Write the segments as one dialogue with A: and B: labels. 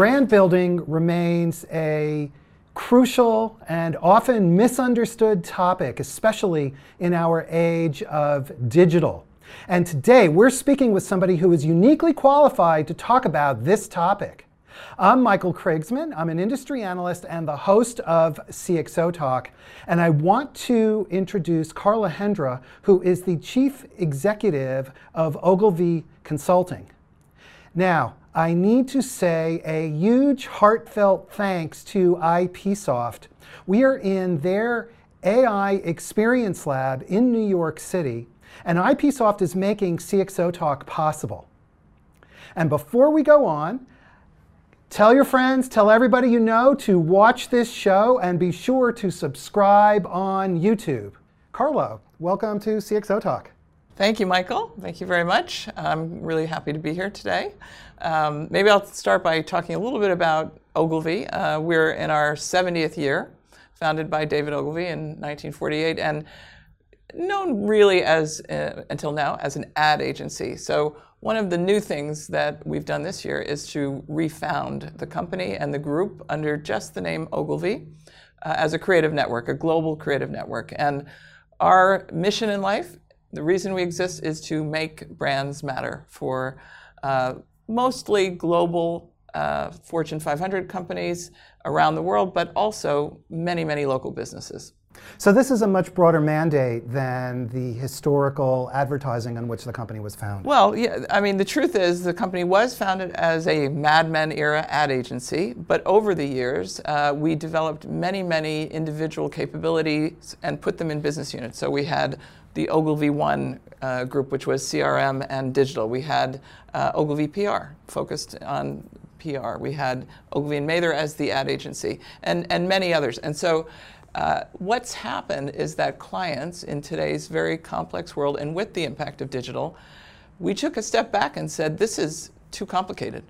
A: brand building remains a crucial and often misunderstood topic, especially in our age of digital. And today we're speaking with somebody who is uniquely qualified to talk about this topic. I'm Michael Krigsman. I'm an industry analyst and the host of CXO Talk. And I want to introduce Carla Hendra, who is the chief executive of Ogilvy Consulting. Now, I need to say a huge heartfelt thanks to IPsoft. We are in their AI Experience Lab in New York City, and IPsoft is making CXO Talk possible. And before we go on, tell your friends, tell everybody you know to watch this show, and be sure to subscribe on YouTube. Carla, welcome to CXO Talk.
B: Thank you, Michael. Thank you very much. I'm really happy to be here today. Um, maybe I'll start by talking a little bit about Ogilvy. Uh, we're in our 70th year, founded by David Ogilvy in 1948, and known really as, uh, until now, as an ad agency. So one of the new things that we've done this year is to refound the company and the group under just the name Ogilvy uh, as a creative network, a global creative network. And our mission in life the reason we exist is to make brands matter for uh, mostly global uh, Fortune 500 companies around the world, but also many, many local businesses.
A: So this is a much broader mandate than the historical advertising on which the company was founded.
B: Well, yeah, I mean, the truth is the company was founded as a Mad Men era ad agency, but over the years, uh, we developed many, many individual capabilities and put them in business units. So we had the Ogilvy One uh, group, which was CRM and digital. We had uh, Ogilvy PR, focused on PR. We had Ogilvy and Mather as the ad agency, and, and many others. And so, uh, what's happened is that clients in today's very complex world, and with the impact of digital, we took a step back and said, this is too complicated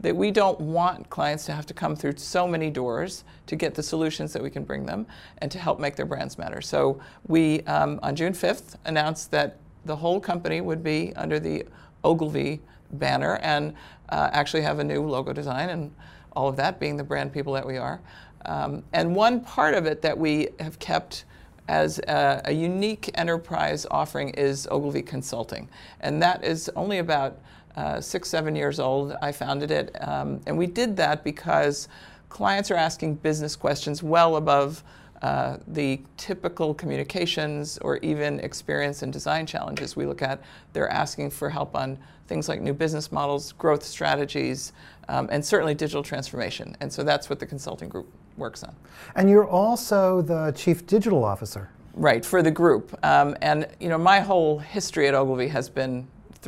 B: that we don't want clients to have to come through so many doors to get the solutions that we can bring them and to help make their brands matter. So we, um, on June 5th, announced that the whole company would be under the Ogilvy banner and uh, actually have a new logo design and all of that, being the brand people that we are. Um, and one part of it that we have kept as a, a, unique enterprise offering is Ogilvy Consulting. And that is only about uh, six, seven years old. I founded it. Um, and we did that because clients are asking business questions well above uh, the typical communications or even experience and design challenges we look at. They're asking for help on things like new business models, growth strategies, um, and certainly digital transformation. And so that's what the consulting group works on.
A: And you're also the chief digital officer.
B: Right, for the group. Um, and you know, my whole history at Ogilvy has been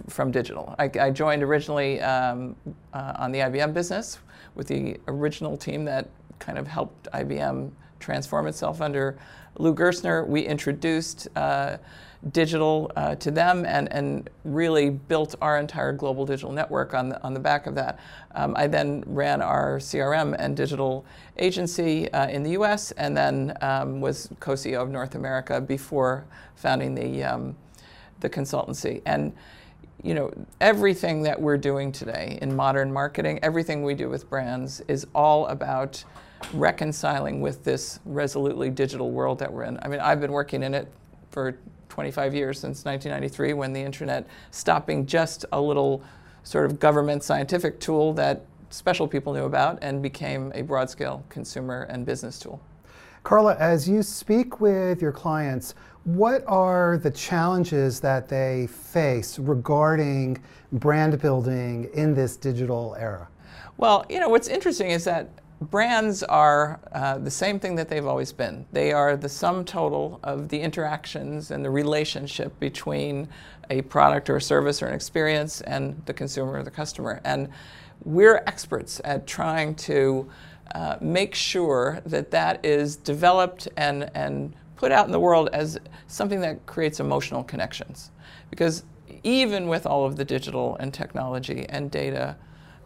B: from digital. I, I joined originally um, uh, on the IBM business with the original team that kind of helped IBM transform itself under Lou Gerstner. We introduced uh, digital uh, to them and, and really built our entire global digital network on the, on the back of that. Um, I then ran our CRM and digital agency uh, in the US and then um, was co CEO of North America before founding the, um, the consultancy. And you know, everything that we're doing today in modern marketing, everything we do with brands is all about reconciling with this resolutely digital world that we're in. I mean, I've been working in it for 25 years since 1993 when the internet stopped being just a little sort of government scientific tool that special people knew about and became a broad scale consumer and business tool.
A: Carla, as you speak with your clients, what are the challenges that they face regarding brand building in this digital era?
B: Well, you know, what's interesting is that brands are uh, the same thing that they've always been. They are the sum total of the interactions and the relationship between a product or a service or an experience and the consumer or the customer. And we're experts at trying to uh, make sure that that is developed and, and put out in the world as something that creates emotional connections. Because even with all of the digital and technology and data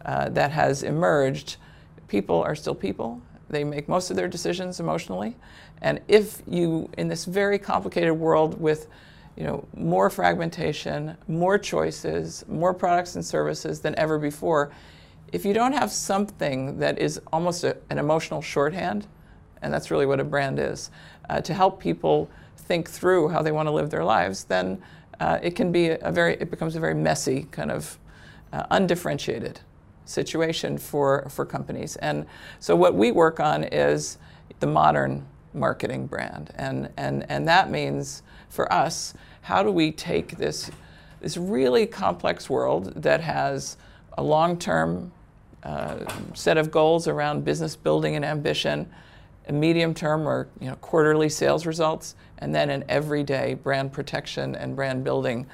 B: uh, that has emerged, people are still people. They make most of their decisions emotionally. And if you, in this very complicated world with you know, more fragmentation, more choices, more products and services than ever before, if you don't have something that is almost a, an emotional shorthand, and that's really what a brand is, uh, to help people think through how they want to live their lives, then uh, it can be a very, it becomes a very messy kind of uh, undifferentiated situation for, for companies. And so what we work on is the modern marketing brand. And, and, and that means for us, how do we take this, this really complex world that has a long term uh, set of goals around business building and ambition, medium term or you know, quarterly sales results, and then an everyday brand protection and brand building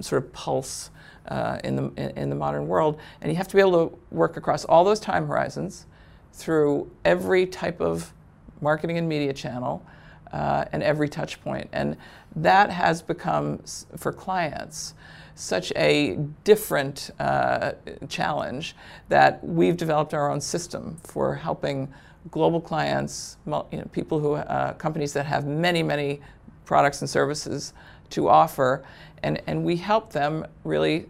B: sort of pulse uh, in, the, in, the modern world. And you have to be able to work across all those time horizons through every type of marketing and media channel uh, and every touch point. And that has become, for clients, such a different uh, challenge that we've developed our own system for helping global clients, you know, people who, uh, companies that have many, many products and services to offer, and, and we help them really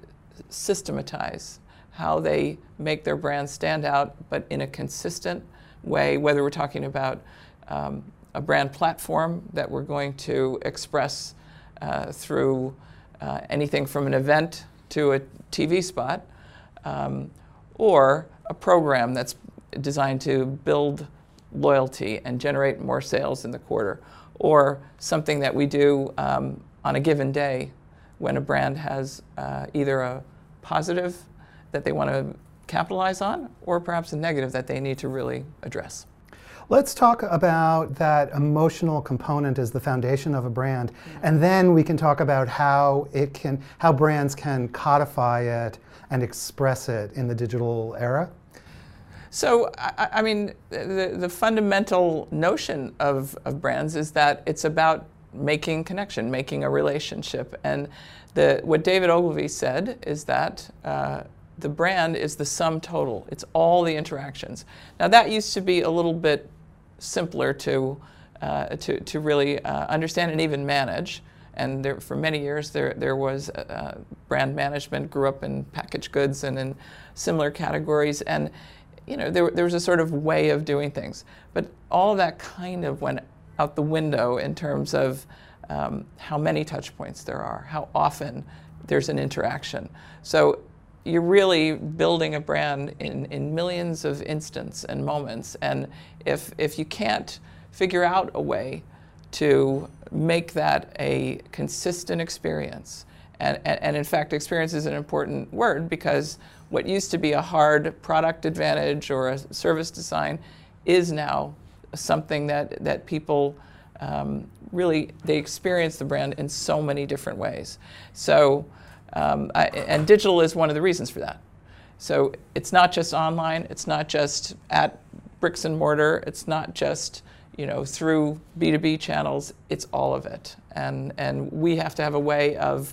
B: systematize how they make their brand stand out, but in a consistent way, whether we're talking about um, a brand platform that we're going to express uh, through uh, anything from an event to a TV spot, um, or a program that's designed to build loyalty and generate more sales in the quarter, or something that we do um, on a given day when a brand has uh, either a positive that they want to capitalize on, or perhaps a negative that they need to really address.
A: Let's talk about that emotional component as the foundation of a brand, and then we can talk about how it can, how brands can codify it and express it in the digital era.
B: So, I, I mean, the, the fundamental notion of, of brands is that it's about making connection, making a relationship. And the, what David Ogilvy said is that uh, the brand is the sum total. It's all the interactions. Now that used to be a little bit simpler to, uh, to, to really uh, understand and even manage. And there, for many years, there, there was uh, brand management, grew up in packaged goods and in similar categories. And you know, there, there was a sort of way of doing things. But all of that kind of went out the window in terms of um, how many touch points there are, how often there's an interaction. So you're really building a brand in, in millions of instances and moments. And if, if you can't figure out a way to make that a consistent experience, and, and, and, in fact, experience is an important word because what used to be a hard product advantage or a service design is now something that, that people um, really, they experience the brand in so many different ways. So um, I, and digital is one of the reasons for that. So it's not just online, it's not just at bricks and mortar, it's not just you know through B2B channels, it's all of it. And, and we have to have a way of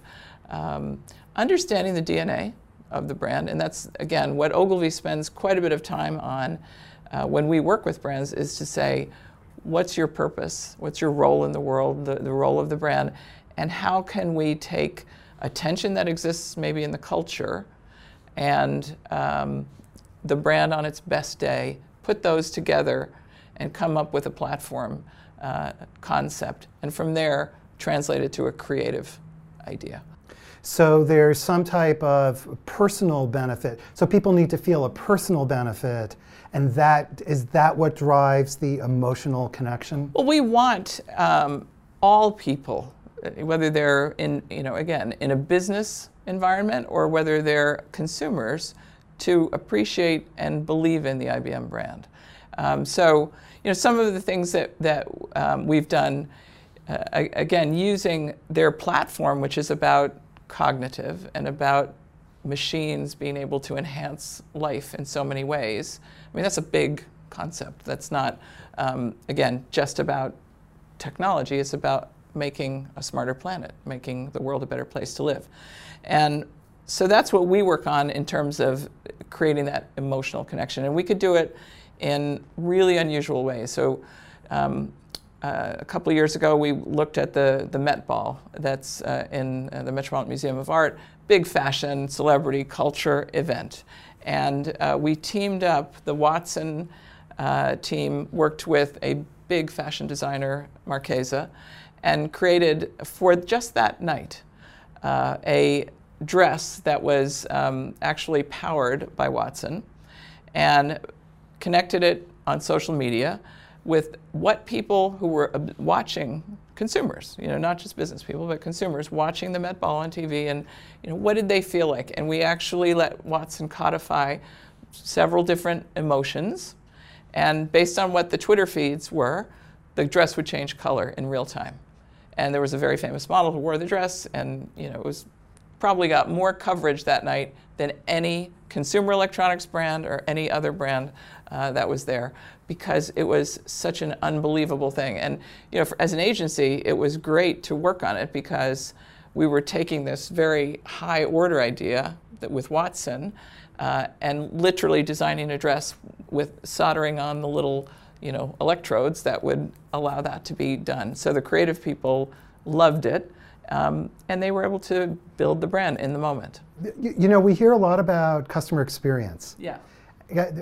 B: um, understanding the DNA of the brand. And that's, again, what Ogilvy spends quite a bit of time on uh, when we work with brands is to say, what's your purpose? What's your role in the world, the, the role of the brand? And how can we take a tension that exists maybe in the culture and um, the brand on its best day, put those together and come up with a platform uh, concept, and from there translate it to a creative idea.
A: So there's some type of personal benefit. So people need to feel a personal benefit, and that is that what drives the emotional connection.
B: Well, we want um, all people whether they're in, you know, again, in a business environment or whether they're consumers, to appreciate and believe in the IBM brand. Um, so, you know, some of the things that, that um, we've done, uh, again, using their platform, which is about cognitive and about machines being able to enhance life in so many ways. I mean, that's a big concept. That's not, um, again, just about technology. It's about making a smarter planet, making the world a better place to live. And so that's what we work on in terms of creating that emotional connection. And we could do it in really unusual ways. So um, uh, a couple of years ago, we looked at the, the Met Ball that's uh, in uh, the Metropolitan Museum of Art, big fashion, celebrity, culture event. And uh, we teamed up, the Watson uh, team worked with a big fashion designer, Marchesa, and created for just that night a dress that was um, actually powered by Watson and connected it on social media with what people who were watching consumers, you know, not just business people, but consumers watching the Met Ball on TV and, you know, what did they feel like? And we actually let Watson codify several different emotions. And based on what the Twitter feeds were, the dress would change color in real time. And there was a very famous model who wore the dress, and you know, it was probably got more coverage that night than any consumer electronics brand or any other brand uh, that was there because it was such an unbelievable thing. And you know, for, as an agency, it was great to work on it because we were taking this very high order idea that with Watson uh, and literally designing a dress with soldering on the little you know electrodes that would allow that to be done. So the creative people loved it. Um, and they were able to build the brand in the moment.
A: You, you know, we hear a lot about customer experience.
B: Yeah.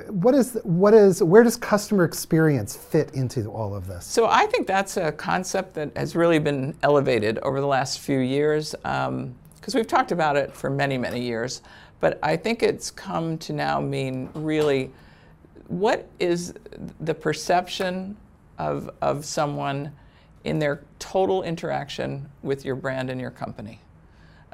A: What is, what is, where does customer experience fit into all of this?
B: So I think that's a concept that has really been elevated over the last few years because um, we've talked about it for many, many years. But I think it's come to now mean really what is the perception of, of someone in their total interaction with your brand and your company?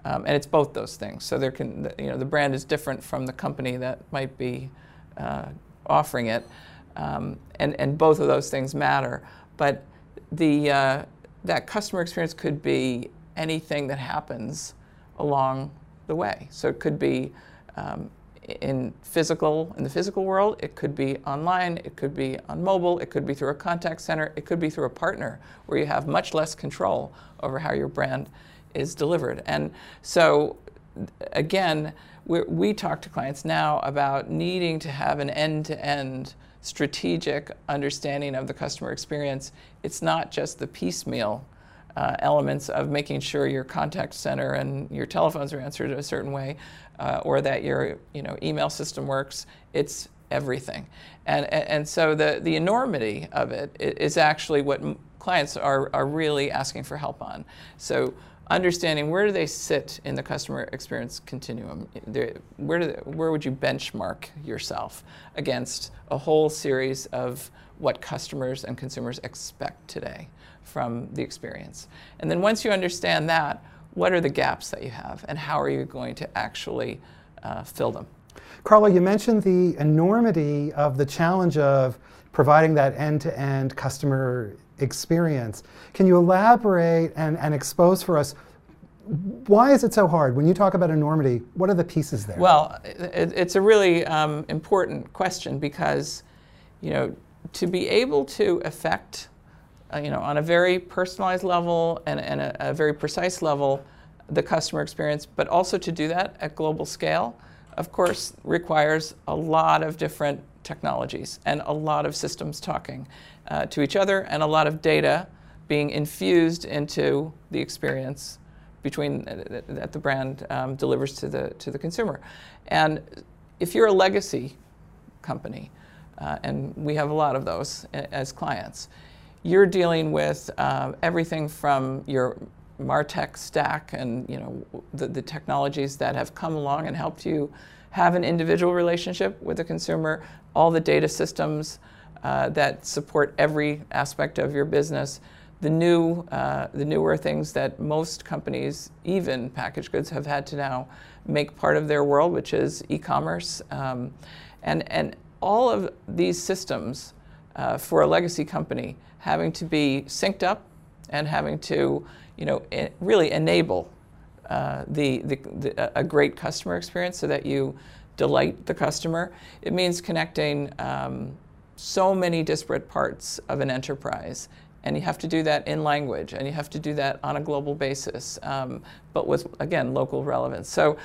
B: Um, and it's both those things. So there can, you know, the brand is different from the company that might be uh, offering it, um, and and both of those things matter. But the uh, that customer experience could be anything that happens along the way. So it could be um, in physical in the physical world. It could be online. It could be on mobile. It could be through a contact center. It could be through a partner where you have much less control over how your brand is delivered. And so, again we talk to clients now about needing to have an end-to-end strategic understanding of the customer experience. It's not just the piecemeal uh, elements of making sure your contact center and your telephones are answered a certain way, uh, or that your you know email system works. It's everything, and and so the the enormity of it is actually what clients are are really asking for help on. So understanding where do they sit in the customer experience continuum? Where, do they, where would you benchmark yourself against a whole series of what customers and consumers expect today from the experience? And then once you understand that, what are the gaps that you have and how are you going to actually uh, fill them?
A: Carla, you mentioned the enormity of the challenge of providing that end-to-end customer experience. Can you elaborate and, and expose for us why is it so hard? When you talk about enormity, what are the pieces there?
B: Well, it, it's a really um, important question because, you know, to be able to affect, uh, you know, on a very personalized level and, and a, a, very precise level, the customer experience, but also to do that at global scale, of course, requires a lot of different technologies and a lot of systems talking uh, to each other and a lot of data being infused into the experience between uh, that the brand um, delivers to the to the consumer. And if you're a legacy company, uh, and we have a lot of those as clients, you're dealing with uh, everything from your Martech stack and you know the, the technologies that have come along and helped you have an individual relationship with the consumer, all the data systems uh, that support every aspect of your business, the new, uh, the newer things that most companies, even packaged goods, have had to now make part of their world, which is e-commerce, um, and and all of these systems uh, for a legacy company having to be synced up and having to, you know, really enable uh, the, the, the, a great customer experience so that you delight the customer. It means connecting um, so many disparate parts of an enterprise. And you have to do that in language, and you have to do that on a global basis, um, but with again local relevance. So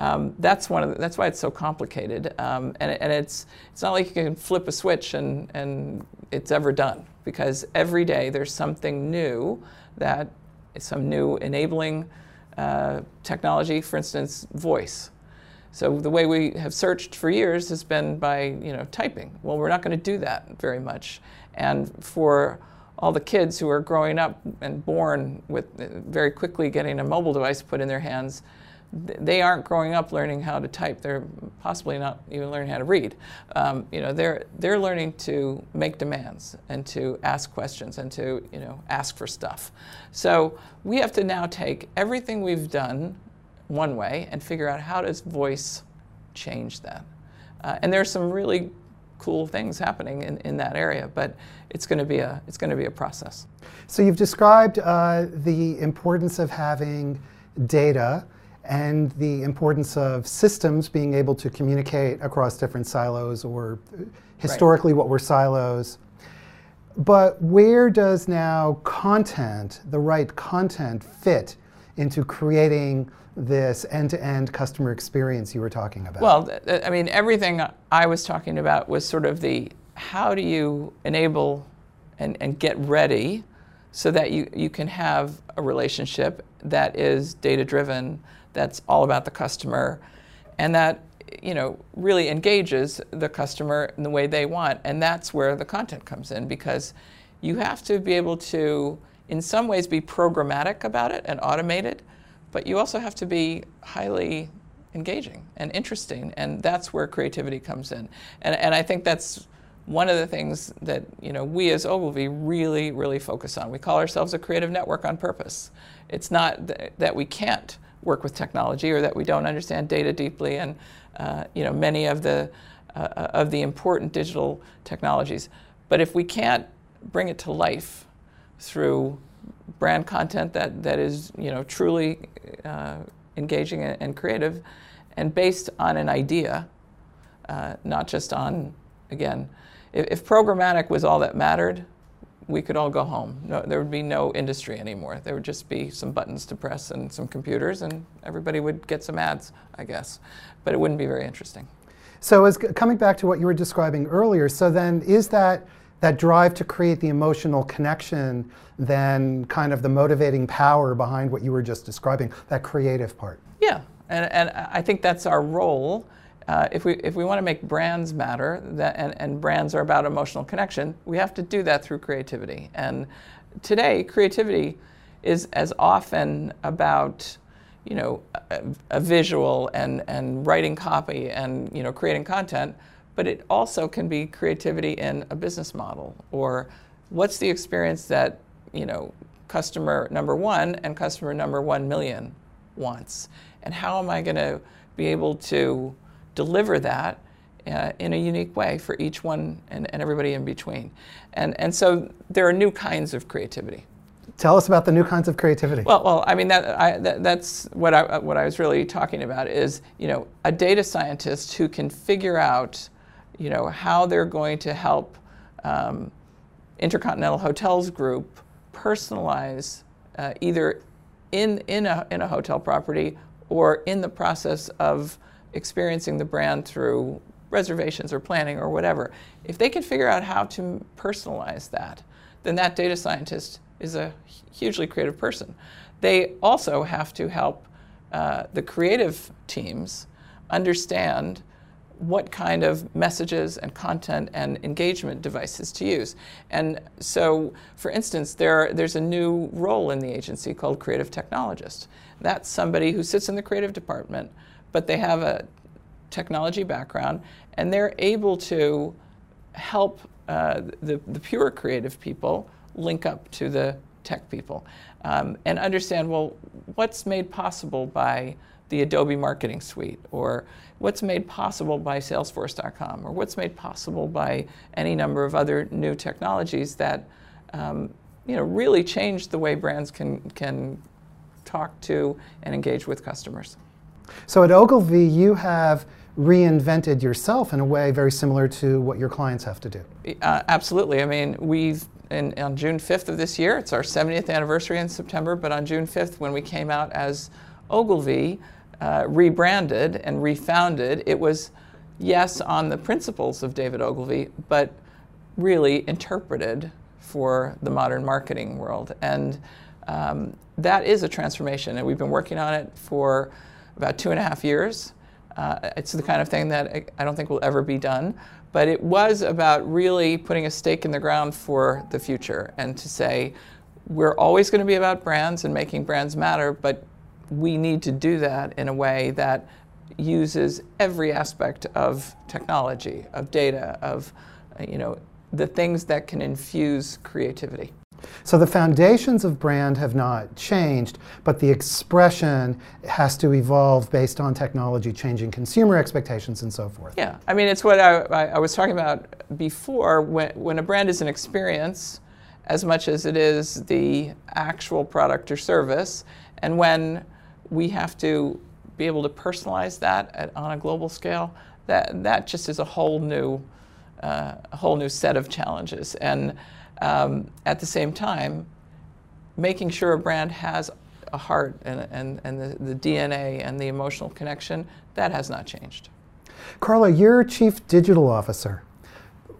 B: um, that's one of the, that's why it's so complicated, um, and, and it's it's not like you can flip a switch and and it's ever done because every day there's something new that some new enabling uh, technology, for instance, voice So the way we have searched for years has been by you know typing. Well, we're not going to do that very much. And for all the kids who are growing up and born with very quickly getting a mobile device put in their hands, they aren't growing up learning how to type. They're possibly not even learning how to read. Um, you know, they're they're learning to make demands and to ask questions and to you know ask for stuff. So we have to now take everything we've done one way and figure out how does voice change that. Uh, and there's some really cool things happening in, in that area, but it's going to be a it's going to be a process.
A: So you've described uh, the importance of having data and the importance of systems being able to communicate across different silos or historically right. what were silos. But where does now content, the right content, fit into creating this end-to-end customer experience you were talking about?
B: Well, I mean, everything I was talking about was sort of the how do you enable and, and get ready so that you, you can have a relationship that is data-driven, that's all about the customer, and that you know really engages the customer in the way they want. And that's where the content comes in because you have to be able to, in some ways, be programmatic about it and automate it but you also have to be highly engaging and interesting, and that's where creativity comes in. And, and I think that's one of the things that you know we as Ogilvy really, really focus on. We call ourselves a creative network on purpose. It's not th- that we can't work with technology or that we don't understand data deeply, and uh, you know many of the uh, of the important digital technologies. But if we can't bring it to life through brand content that, that is you know truly uh, engaging and, creative and based on an idea uh, not just on again if, if, programmatic was all that mattered we could all go home. No, there would be no industry anymore. There would just be some buttons to press and some computers and everybody would get some ads i guess. But it wouldn't be very interesting.
A: So as coming back to what you were describing earlier so then is that that drive to create the emotional connection than kind of the motivating power behind what you were just describing, that creative part.
B: Yeah, and, and I think that's our role. Uh, if we if we want to make brands matter, that, and, and brands are about emotional connection, we have to do that through creativity. And today, creativity is as often about you know a, a visual and and writing copy and you know creating content but it also can be creativity in a business model or what's the experience that you know customer number one and customer number one million wants? And how am i going to be able to deliver that uh, in a unique way for each one and, and everybody in between? And, and so there are new kinds of creativity.
A: Tell us about the new kinds of creativity.
B: Well, well, I mean that, I, that, that's what I what I was really talking about is you know a data scientist who can figure out you know, how they're going to help um, Intercontinental Hotels Group personalize uh, either in, in, a, in a hotel property or in the process of experiencing the brand through reservations or planning or whatever. If they can figure out how to personalize that, then that data scientist is a hugely creative person. They also have to help uh, the creative teams understand what kind of messages and content and engagement devices to use. And so, for instance, there, there's a new role in the agency called creative technologist. That's somebody who sits in the creative department, but they have a technology background and they're able to help uh, the, the pure creative people link up to the tech people um, and understand well, what's made possible by the Adobe Marketing Suite, or what's made possible by Salesforce.com, or what's made possible by any number of other new technologies that um, you know, really change the way brands can, can talk to and engage with customers.
A: So at Ogilvy, you have reinvented yourself in a way very similar to what your clients have to do.
B: Uh, absolutely. I mean, we've in, on June 5th of this year, it's our 70th anniversary in September, but on June 5th, when we came out as Ogilvy, uh, rebranded and refounded, it was, yes, on the principles of David Ogilvy, but really interpreted for the modern marketing world. And um, that is a transformation, and we've been working on it for about two and a half years. Uh, it's the kind of thing that I don't think will ever be done. But it was about really putting a stake in the ground for the future and to say, we're always going to be about brands and making brands matter, but we need to do that in a way that uses every aspect of technology, of data, of uh, you know the things that can infuse creativity.
A: So the foundations of brand have not changed, but the expression has to evolve based on technology changing consumer expectations and so forth.
B: Yeah, I mean, it's what I, I was talking about before. When, when a brand is an experience, as much as it is the actual product or service, and when we have to be able to personalize that at, on a global scale, that, that just is a whole new, uh, a whole new set of challenges. And um, at the same time, making sure a brand has a heart and, and, and the, the DNA and the emotional connection, that has not changed.
A: Carla, you're Chief Digital Officer.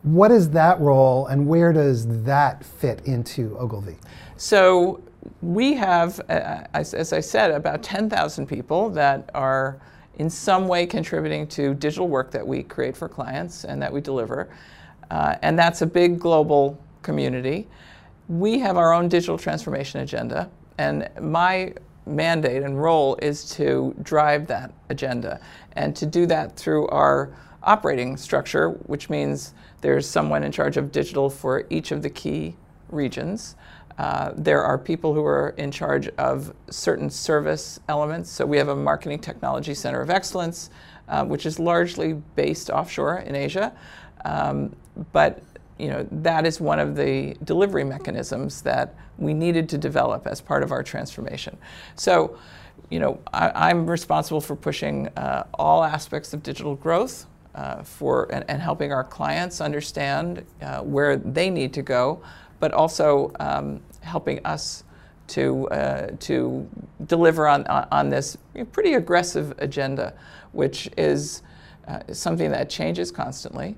A: What is that role and where does that fit into Ogilvy?
B: So we have, uh, as, as, I said, about 10,000 people that are in some way contributing to digital work that we create for clients and that we deliver. Uh, and that's a big global community. We have our own digital transformation agenda, and my mandate and role is to drive that agenda and to do that through our operating structure, which means there's someone in charge of digital for each of the key regions. Uh, there are people who are in charge of certain service elements. So we have a marketing technology center of excellence, uh, which is largely based offshore in Asia. Um, but you know, that is one of the delivery mechanisms that we needed to develop as part of our transformation. So, you know, I, am responsible for pushing uh, all aspects of digital growth uh, for and, and, helping our clients understand uh, where they need to go, but also um, helping us to uh, to deliver on on this pretty aggressive agenda, which is uh, something that changes constantly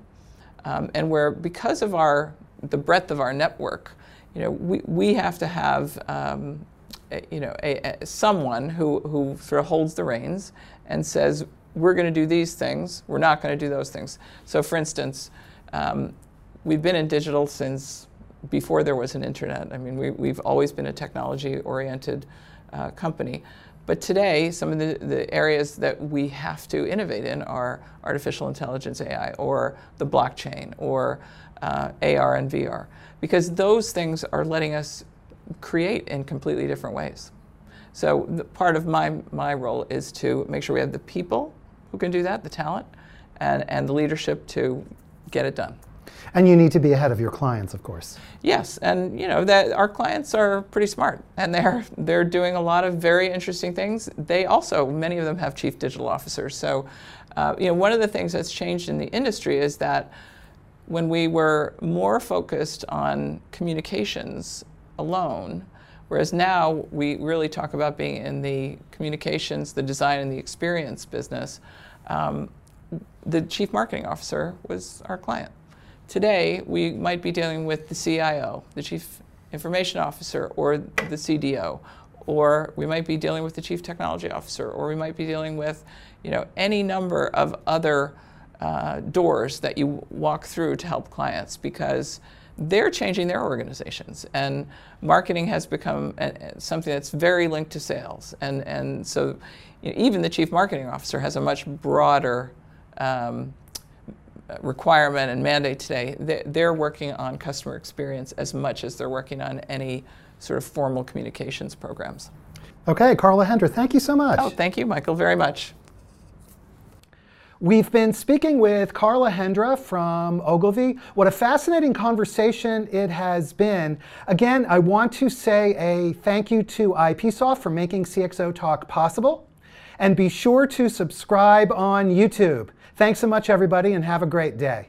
B: um, and where because of our the breadth of our network, you know, we, we have to have um, you know a, a, someone who who sort of holds the reins and says we're going to do these things, we're not going to do those things. So, for instance, um, we've been in digital since before there was an internet. I mean, we, we've always been a technology-oriented uh, company. But today, some of the, the areas that we have to innovate in are artificial intelligence AI or the blockchain or uh, AR and VR, because those things are letting us create in completely different ways. So part of my, my role is to make sure we have the people who can do that, the talent, and, and the leadership to get it done.
A: And you need to be ahead of your clients, of course.
B: Yes, and you know that our clients are pretty smart, and they're they're doing a lot of very interesting things. They also, many of them, have chief digital officers. So, uh, you know, one of the things that's changed in the industry is that when we were more focused on communications alone, whereas now we really talk about being in the communications, the design, and the experience business. Um, the chief marketing officer was our client. Today, we might be dealing with the CIO, the Chief Information Officer, or the CDO, or we might be dealing with the Chief Technology Officer, or we might be dealing with, you know, any number of other uh, doors that you walk through to help clients because they're changing their organizations and marketing has become a, a, something that's very linked to sales and and so you know, even the chief marketing officer has a much broader um, requirement and mandate today, they're working on customer experience as much as they're working on any sort of formal communications programs.
A: Okay, Carla Hendra, thank you so much.
B: Oh, thank you, Michael, very much.
A: We've been speaking with Carla Hendra from Ogilvy. What a fascinating conversation it has been. Again, I want to say a thank you to IPsoft for making CXO Talk possible. And be sure to subscribe on YouTube. Thanks so much, everybody, and have a great day.